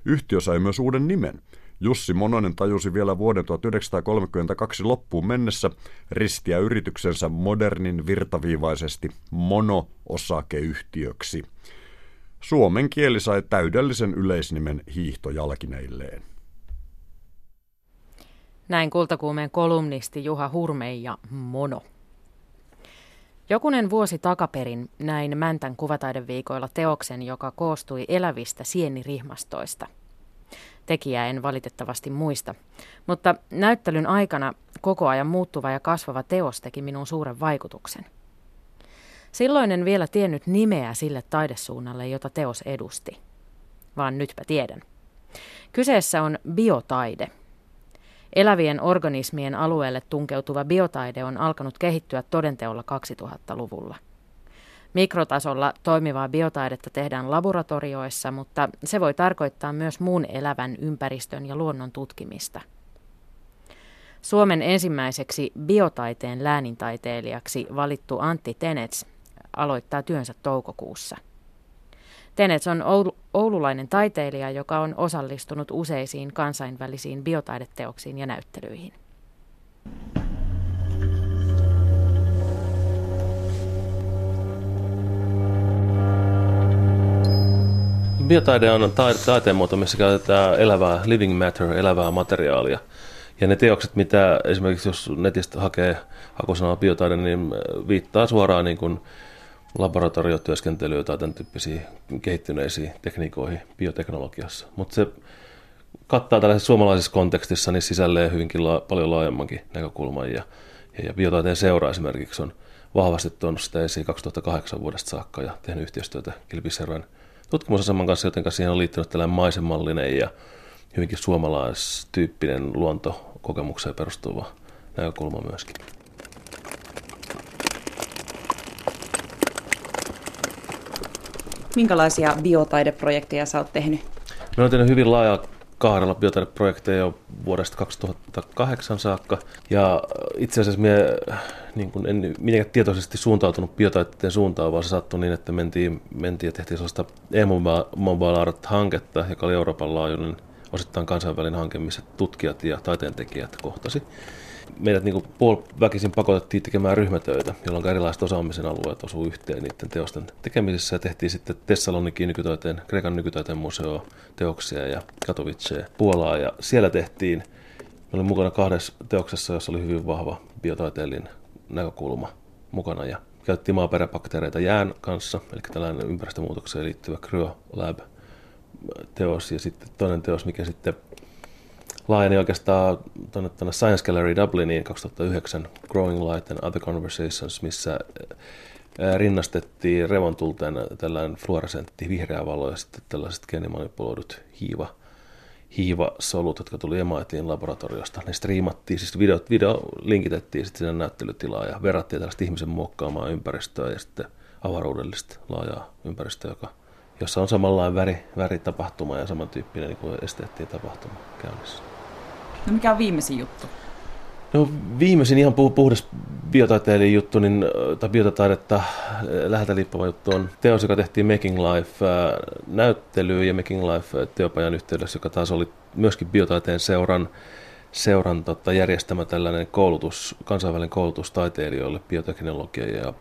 Yhtiö sai myös uuden nimen. Jussi Mononen tajusi vielä vuoden 1932 loppuun mennessä ristiä yrityksensä modernin virtaviivaisesti mono-osakeyhtiöksi. Suomen kieli sai täydellisen yleisnimen hiihtojalkineilleen. Näin kultakuumeen kolumnisti Juha Hurme ja Mono. Jokunen vuosi takaperin näin Mäntän kuvataideviikoilla teoksen, joka koostui elävistä sienirihmastoista. Tekijää en valitettavasti muista, mutta näyttelyn aikana koko ajan muuttuva ja kasvava teos teki minun suuren vaikutuksen. Silloin en vielä tiennyt nimeä sille taidesuunnalle, jota teos edusti. Vaan nytpä tiedän. Kyseessä on biotaide – Elävien organismien alueelle tunkeutuva biotaide on alkanut kehittyä todenteolla 2000-luvulla. Mikrotasolla toimivaa biotaidetta tehdään laboratorioissa, mutta se voi tarkoittaa myös muun elävän ympäristön ja luonnon tutkimista. Suomen ensimmäiseksi biotaiteen läänintaiteilijaksi valittu Antti Tenets aloittaa työnsä toukokuussa. Tenets on oululainen taiteilija, joka on osallistunut useisiin kansainvälisiin biotaideteoksiin ja näyttelyihin. Biotaide on taiteen muoto, missä käytetään elävää living matter, elävää materiaalia. Ja ne teokset, mitä esimerkiksi jos netistä hakee hakusanaa biotaide, niin viittaa suoraan niin kuin laboratoriotyöskentelyyn tai tämän tyyppisiin kehittyneisiin tekniikoihin bioteknologiassa. Mutta se kattaa tällaisessa suomalaisessa kontekstissa niin sisälleen hyvinkin la- paljon laajemmankin näkökulman. Ja, ja, ja biotaiteen seura esimerkiksi on vahvasti tuonut sitä esiin 2008 vuodesta saakka ja tehnyt yhteistyötä Kilpisherran tutkimusaseman kanssa, joten siihen on liittynyt tällainen maisemallinen ja hyvinkin suomalaistyyppinen luontokokemukseen perustuva näkökulma myöskin. Minkälaisia biotaideprojekteja sä oot tehnyt? Me on tehnyt hyvin laaja kahdella biotaideprojekteja jo vuodesta 2008 saakka. Ja itse asiassa me niin kuin en mitenkään tietoisesti suuntautunut biotaiteen suuntaan, vaan se sattui niin, että mentiin, mentiin ja tehtiin sellaista e-mobile art-hanketta, joka oli Euroopan laajuinen osittain kansainvälinen hanke, missä tutkijat ja taiteentekijät kohtasi meidät niin puoliväkisin pakotettiin tekemään ryhmätöitä, jolloin erilaiset osaamisen alueet osuivat yhteen niiden teosten tekemisessä. Ja tehtiin sitten Thessalonikin nykytaiteen, Kreikan nykytaiteen museo teoksia ja Katowicea Puolaa. Ja siellä tehtiin, me olin mukana kahdessa teoksessa, jossa oli hyvin vahva biotaiteellinen näkökulma mukana. Ja käytettiin maaperäbakteereita jään kanssa, eli tällainen ympäristömuutokseen liittyvä CryoLab teos ja sitten toinen teos, mikä sitten laajeni oikeastaan tuonne, tuonne Science Gallery Dubliniin 2009 Growing Light and Other Conversations, missä rinnastettiin revontulteen tällainen fluoresentti vihreä valo ja sitten tällaiset geenimanipuloidut hiiva, hiivasolut, jotka tuli MITin laboratoriosta. Ne striimattiin, siis video, video linkitettiin sitten sinne näyttelytilaan ja verrattiin tällaista ihmisen muokkaamaa ympäristöä ja sitten avaruudellista laajaa ympäristöä, joka jossa on samanlainen väri, väritapahtuma ja samantyyppinen niin kuin esteettinen tapahtuma käynnissä. No mikä on viimeisin juttu? No viimeisin ihan puhdas biotaiteilijan juttu, niin, tai biotaidetta läheltä liippava juttu on teos, joka tehtiin Making Life-näyttelyyn ja Making Life-teopajan yhteydessä, joka taas oli myöskin biotaiteen seuran, seuran tota, järjestämä tällainen koulutus, kansainvälinen koulutus taiteilijoille bioteknologia ja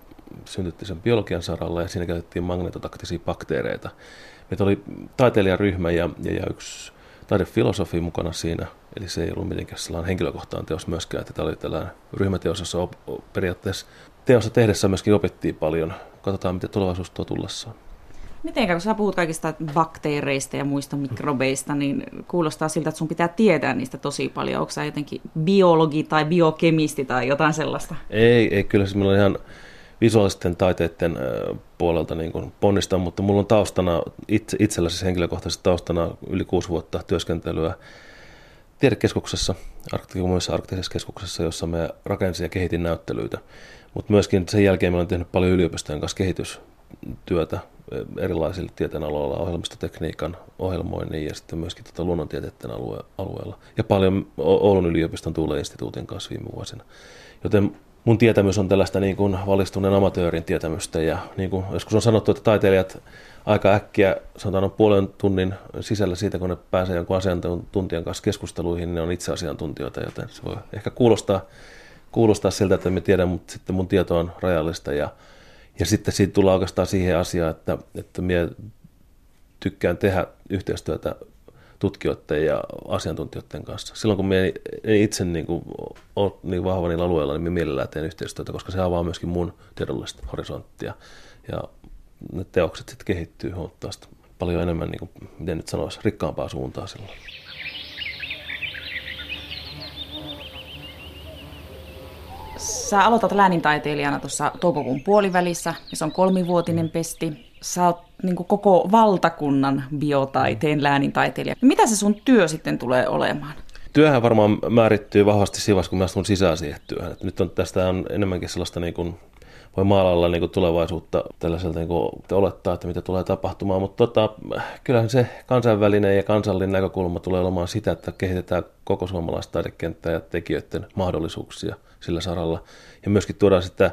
syntyttisen biologian saralla ja siinä käytettiin magnetotaktisia bakteereita. Meitä oli taiteilijaryhmä ja, ja, ja yksi taidefilosofi mukana siinä, eli se ei ollut mitenkään sellainen henkilökohtainen teos myöskään, että tämä oli tällainen ryhmäteos, jossa op, periaatteessa teossa tehdessä myöskin opittiin paljon. Katsotaan, miten tulevaisuus tuo tullessaan. Miten, kun sä puhut kaikista bakteereista ja muista mikrobeista, niin kuulostaa siltä, että sun pitää tietää niistä tosi paljon. Onko sä jotenkin biologi tai biokemisti tai jotain sellaista? Ei, ei kyllä se on ihan visuaalisten taiteiden puolelta niin kuin ponnistan, mutta mulla on taustana, itse, itsellä siis henkilökohtaisesti taustana yli kuusi vuotta työskentelyä tiedekeskuksessa, arktisessa, arktisessa keskuksessa, jossa me rakensin ja kehitin näyttelyitä. Mutta myöskin sen jälkeen mä olen tehnyt paljon yliopistojen kanssa kehitystyötä erilaisilla tieteenaloilla, ohjelmistotekniikan, ohjelmoinnin ja sitten myöskin tuota luonnontieteiden alue, alueella. Ja paljon Oulun yliopiston Tuule instituutin kanssa viime vuosina. Joten mun tietämys on tällaista niin kuin valistuneen amatöörin tietämystä ja niin kuin joskus on sanottu, että taiteilijat aika äkkiä, sanotaan on puolen tunnin sisällä siitä, kun ne pääsee jonkun asiantuntijan kanssa keskusteluihin, niin ne on itse asiantuntijoita, joten se voi ehkä kuulostaa, kuulostaa siltä, että me tiedän, mutta sitten mun tieto on rajallista ja, ja sitten siitä tullaan oikeastaan siihen asiaan, että, että minä tykkään tehdä yhteistyötä tutkijoiden ja asiantuntijoiden kanssa. Silloin kun ei itse niin kuin, ole niin vahva niillä alueilla, niin me mielellään teen yhteistyötä, koska se avaa myöskin mun tiedollista horisonttia. Ja ne teokset sitten kehittyy huomattavasti paljon enemmän, niin kuin, miten nyt sanoisi, rikkaampaa suuntaa silloin. Sä aloitat läänintaiteilijana tuossa toukokuun puolivälissä, ja se on kolmivuotinen pesti sä oot niin koko valtakunnan biotaiteen läänintaiteilija. Mitä se sun työ sitten tulee olemaan? Työhän varmaan määrittyy vahvasti siinä kun mä astun sisään siihen työhön. Et nyt on, tästä on enemmänkin sellaista niin kuin, voi maalalla niin kuin tulevaisuutta tällaiselta niin kuin, olettaa, että mitä tulee tapahtumaan, mutta tota, kyllähän se kansainvälinen ja kansallinen näkökulma tulee olemaan sitä, että kehitetään koko suomalaista taidekenttää ja tekijöiden mahdollisuuksia sillä saralla. Ja myöskin tuodaan sitä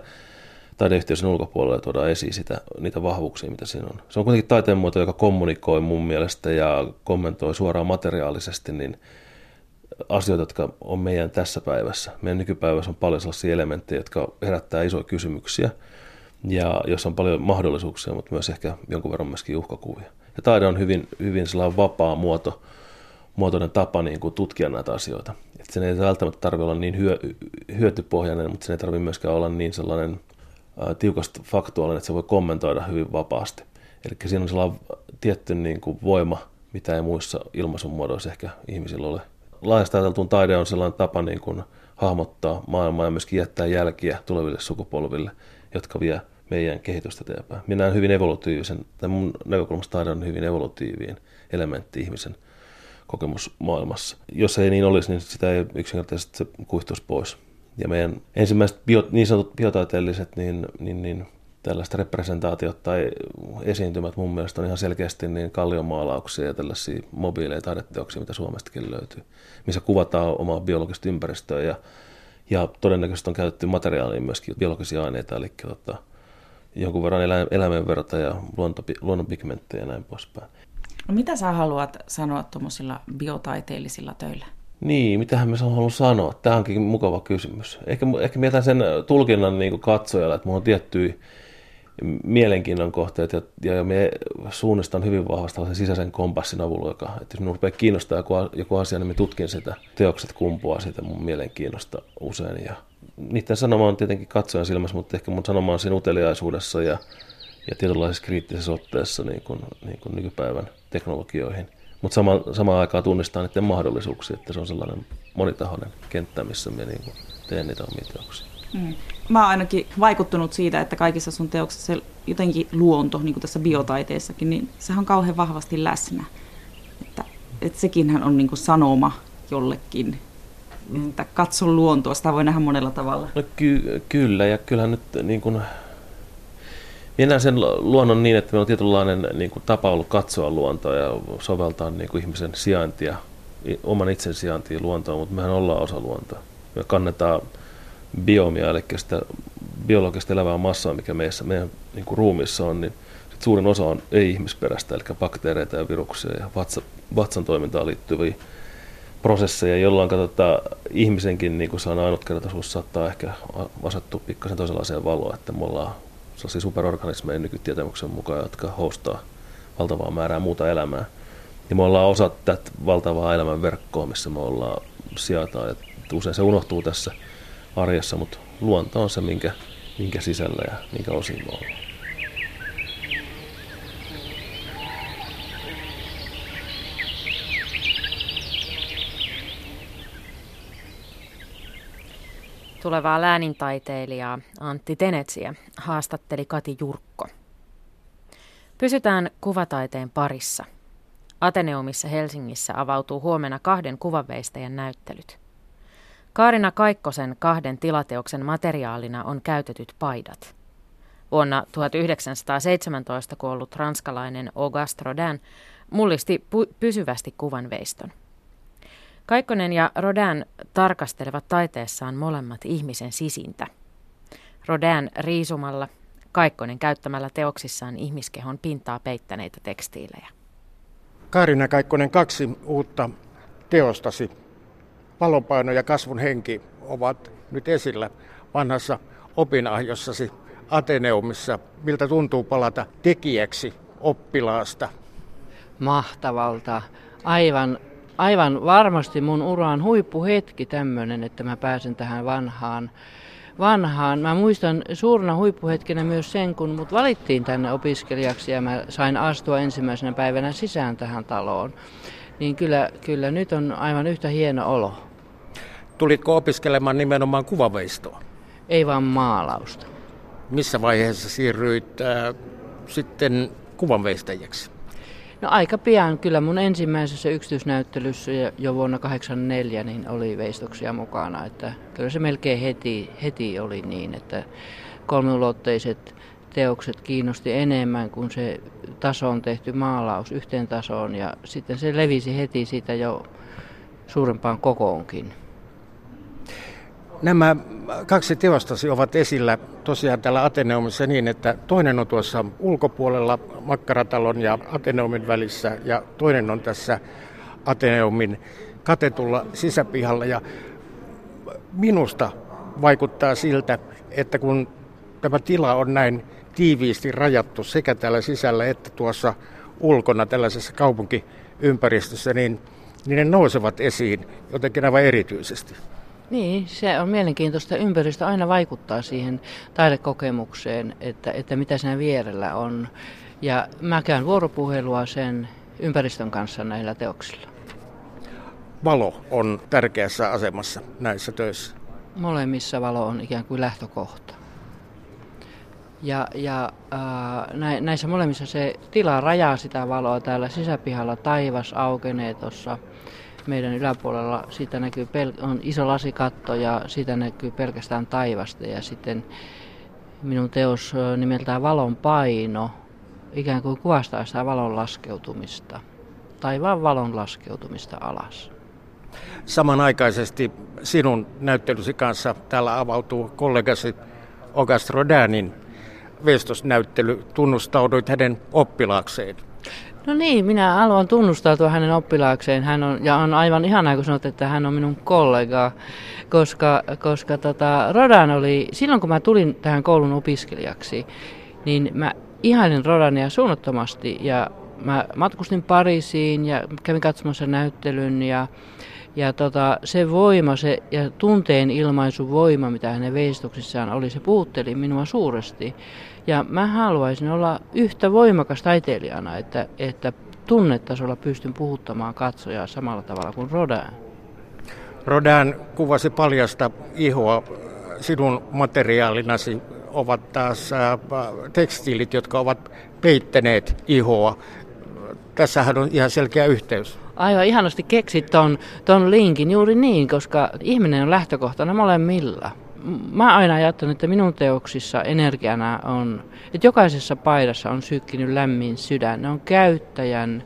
taideyhteisön ulkopuolella ja tuodaan esiin sitä, niitä vahvuuksia, mitä siinä on. Se on kuitenkin taiteen muoto, joka kommunikoi mun mielestä ja kommentoi suoraan materiaalisesti niin asioita, jotka on meidän tässä päivässä. Meidän nykypäivässä on paljon sellaisia elementtejä, jotka herättää isoja kysymyksiä ja jos on paljon mahdollisuuksia, mutta myös ehkä jonkun verran myöskin uhkakuvia. Ja taide on hyvin, hyvin sellainen vapaa muoto, muotoinen tapa niin kuin tutkia näitä asioita. Et sen ei välttämättä tarvitse olla niin hyö, hyötypohjainen, mutta sen ei tarvitse myöskään olla niin sellainen ää, tiukasti faktuaalinen, että se voi kommentoida hyvin vapaasti. Eli siinä on sellainen tietty niin kuin voima, mitä ei muissa ilmaisun muodoissa ehkä ihmisillä ole. Laajasti ajateltuun taide on sellainen tapa niin kuin hahmottaa maailmaa ja myöskin jättää jälkiä tuleville sukupolville, jotka vie meidän kehitystä eteenpäin. Minä näen hyvin evolutiivisen, tai mun näkökulmasta taide on hyvin evolutiivinen elementti ihmisen – kokemus maailmassa. Jos ei niin olisi, niin sitä ei yksinkertaisesti se kuihtuisi pois. Ja meidän ensimmäiset bio, niin sanotut biotaiteelliset niin, niin, niin tällaista representaatiot tai esiintymät mun mielestä on ihan selkeästi niin kalliomaalauksia ja tällaisia mobiileja taideteoksia, mitä Suomestakin löytyy, missä kuvataan omaa biologista ympäristöä ja, ja todennäköisesti on käytetty materiaaliin myöskin biologisia aineita, eli tota, jonkun verran elä, eläimen verta ja luonnonpigmenttejä ja näin poispäin. No mitä sä haluat sanoa tuommoisilla biotaiteellisilla töillä? Niin, mitähän mä haluan sanoa? Tämä onkin mukava kysymys. Ehkä, ehkä mietän sen tulkinnan niin katsojalle, että mulla on tiettyjä mielenkiinnon kohteet ja, ja me suunnistan hyvin vahvasti sen sisäisen kompassin avulla, joka, että jos minun rupeaa kiinnostaa joku, joku asia, niin me tutkin sitä. Teokset kumpuaa siitä mun mielenkiinnosta usein ja niiden sanoma on tietenkin katsojan silmässä, mutta ehkä mun sanoma on siinä uteliaisuudessa ja, ja tietynlaisessa kriittisessä otteessa niin kuin, niin kuin nykypäivän teknologioihin. Mutta sama, samaan aikaan tunnistaa niiden mahdollisuuksia, että se on sellainen monitahoinen kenttä, missä me niin teen niitä omia teoksia. Mm. Mä oon ainakin vaikuttunut siitä, että kaikissa sun teoksissa jotenkin luonto, niin kuin tässä biotaiteessakin, niin sehän on kauhean vahvasti läsnä. Että, että sekinhän on niin kuin sanoma jollekin, että katso luontoa, sitä voi nähdä monella tavalla. No ky- kyllä, ja kyllähän nyt niin kuin minä sen luonnon niin, että meillä on tietynlainen niin kuin, tapa ollut katsoa luontoa ja soveltaa niin kuin, ihmisen sijaintia, oman itsen sijaintia luontoon, mutta mehän ollaan osa luontoa. Me kannetaan biomia, eli sitä biologista elävää massaa, mikä meissä, meidän niin kuin, ruumissa on, niin sit suurin osa on ei-ihmisperäistä, eli bakteereita ja viruksia ja vatsa, vatsan toimintaan liittyviä prosesseja, jolloin tota, ihmisenkin niin kuin ainutkertaisuus saattaa ehkä asettua pikkasen toisenlaiseen valoon, että me ollaan sellaisia superorganismeja nykytietämyksen mukaan, jotka hostaa valtavaa määrää muuta elämää. Ja me ollaan osa tätä valtavaa elämän verkkoa, missä me ollaan sijataan. Et usein se unohtuu tässä arjessa, mutta luonto on se, minkä, minkä sisällä ja minkä osin me ollaan. Tulevaa läänintaiteilijaa Antti Tenetsiä haastatteli Kati Jurkko. Pysytään kuvataiteen parissa. Ateneumissa Helsingissä avautuu huomenna kahden kuvanveistäjän näyttelyt. Kaarina Kaikkosen kahden tilateoksen materiaalina on käytetyt paidat. Vuonna 1917 kuollut ranskalainen Auguste Rodin mullisti pysyvästi kuvanveiston. Kaikkonen ja Rodin tarkastelevat taiteessaan molemmat ihmisen sisintä. Rodin riisumalla, Kaikkonen käyttämällä teoksissaan ihmiskehon pintaa peittäneitä tekstiilejä. Kaarina Kaikkonen, kaksi uutta teostasi, Pallonpaino ja kasvun henki, ovat nyt esillä vanhassa opinahjossasi Ateneumissa. Miltä tuntuu palata tekijäksi oppilaasta? Mahtavalta. Aivan aivan varmasti mun uran huippuhetki tämmöinen, että mä pääsen tähän vanhaan. vanhaan. Mä muistan suurena huippuhetkenä myös sen, kun mut valittiin tänne opiskelijaksi ja mä sain astua ensimmäisenä päivänä sisään tähän taloon. Niin kyllä, kyllä nyt on aivan yhtä hieno olo. Tulitko opiskelemaan nimenomaan kuvaveistoa? Ei vaan maalausta. Missä vaiheessa siirryit äh, sitten kuvanveistäjäksi? No aika pian, kyllä mun ensimmäisessä yksityisnäyttelyssä jo vuonna 1984 niin oli veistoksia mukana. Että kyllä se melkein heti, heti oli niin, että kolmiulotteiset teokset kiinnosti enemmän kuin se tasoon tehty maalaus yhteen tasoon ja sitten se levisi heti siitä jo suurempaan kokoonkin. Nämä kaksi teostasi ovat esillä tosiaan täällä Ateneumissa niin, että toinen on tuossa ulkopuolella Makkaratalon ja Ateneumin välissä ja toinen on tässä Ateneumin katetulla sisäpihalla. Ja minusta vaikuttaa siltä, että kun tämä tila on näin tiiviisti rajattu sekä täällä sisällä että tuossa ulkona tällaisessa kaupunkiympäristössä, niin, niin ne nousevat esiin jotenkin aivan erityisesti. Niin, se on mielenkiintoista. Ympäristö aina vaikuttaa siihen taidekokemukseen, että, että mitä siinä vierellä on. Ja mä käyn vuoropuhelua sen ympäristön kanssa näillä teoksilla. Valo on tärkeässä asemassa näissä töissä. Molemmissa valo on ikään kuin lähtökohta. Ja, ja äh, näissä molemmissa se tila rajaa sitä valoa. Täällä sisäpihalla taivas aukenee tuossa meidän yläpuolella. Siitä näkyy pel- on iso lasikatto ja siitä näkyy pelkästään taivasta. Ja sitten minun teos nimeltään Valon paino ikään kuin kuvastaa sitä valon laskeutumista. Taivaan valon laskeutumista alas. Samanaikaisesti sinun näyttelysi kanssa täällä avautuu kollegasi August Rodinin Vestos-näyttely. Tunnustauduit hänen oppilaakseen. No niin, minä haluan tunnustautua hänen oppilaakseen. Hän on, ja on aivan ihanaa, kun sanot, että hän on minun kollega, koska, koska tota, Rodan oli, silloin kun mä tulin tähän koulun opiskelijaksi, niin mä ihailin Rodania suunnattomasti ja mä matkustin Pariisiin ja kävin katsomassa näyttelyn ja, ja tota, se voima se, ja tunteen ilmaisu voima, mitä hänen veistoksissaan oli, se puutteli minua suuresti. Ja mä haluaisin olla yhtä voimakas taiteilijana, että, että tunnetasolla pystyn puhuttamaan katsojaa samalla tavalla kuin Rodin. Rodin kuvasi paljasta ihoa. Sinun materiaalinasi ovat taas äh, tekstiilit, jotka ovat peittäneet ihoa. Tässähän on ihan selkeä yhteys. Aivan ihanasti keksit ton, ton linkin juuri niin, koska ihminen on lähtökohtana molemmilla mä aina ajattelen, että minun teoksissa energiana on, että jokaisessa paidassa on sykkinyt lämmin sydän. Ne on käyttäjän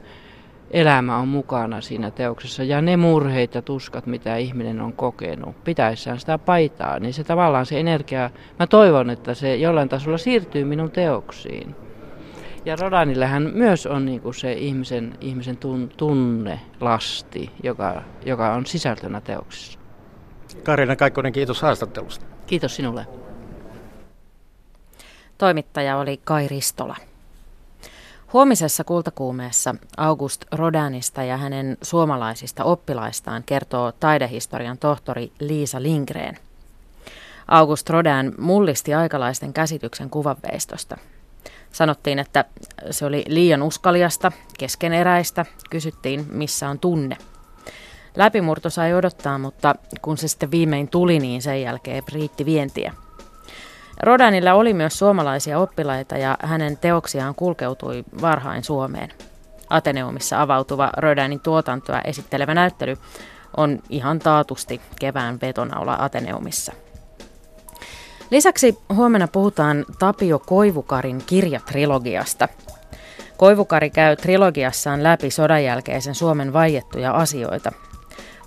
elämä on mukana siinä teoksessa ja ne murheet ja tuskat, mitä ihminen on kokenut pitäessään sitä paitaa, niin se tavallaan se energia, mä toivon, että se jollain tasolla siirtyy minun teoksiin. Ja Rodanillähän myös on niin kuin se ihmisen, ihmisen tunne, lasti, joka, joka on sisältönä teoksissa. Karina Kaikkonen, kiitos haastattelusta. Kiitos sinulle. Toimittaja oli Kai Ristola. Huomisessa kultakuumeessa August Rodanista ja hänen suomalaisista oppilaistaan kertoo taidehistorian tohtori Liisa Lindgren. August Rodin mullisti aikalaisten käsityksen kuvanveistosta. Sanottiin, että se oli liian uskaliasta, keskeneräistä, kysyttiin missä on tunne – Läpimurto sai odottaa, mutta kun se sitten viimein tuli, niin sen jälkeen riitti vientiä. Rodanilla oli myös suomalaisia oppilaita ja hänen teoksiaan kulkeutui varhain Suomeen. Ateneumissa avautuva Rodanin tuotantoa esittelevä näyttely on ihan taatusti kevään vetonaula Ateneumissa. Lisäksi huomenna puhutaan Tapio Koivukarin kirjatrilogiasta. Koivukari käy trilogiassaan läpi sodan jälkeisen Suomen vaiettuja asioita,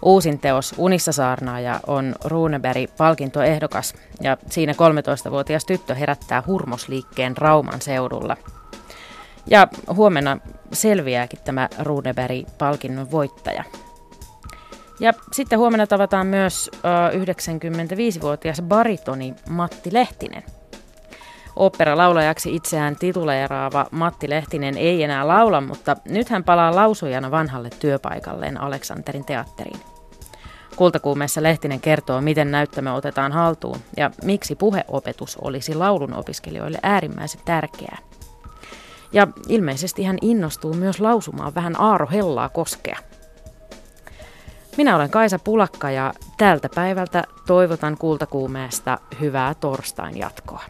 Uusin teos Unissa saarnaaja on Runeberg-palkintoehdokas ja siinä 13-vuotias tyttö herättää hurmosliikkeen Rauman seudulla. Ja huomenna selviääkin tämä Runeberg-palkinnon voittaja. Ja sitten huomenna tavataan myös uh, 95-vuotias baritoni Matti Lehtinen. Opera-laulajaksi itseään tituleeraava Matti Lehtinen ei enää laula, mutta nyt hän palaa lausujana vanhalle työpaikalleen Aleksanterin teatteriin. Kultakuumeessa Lehtinen kertoo, miten näyttämö otetaan haltuun ja miksi puheopetus olisi laulun opiskelijoille äärimmäisen tärkeää. Ja ilmeisesti hän innostuu myös lausumaan vähän Aaro Hellaa koskea. Minä olen Kaisa Pulakka ja tältä päivältä toivotan kultakuumeesta hyvää torstain jatkoa.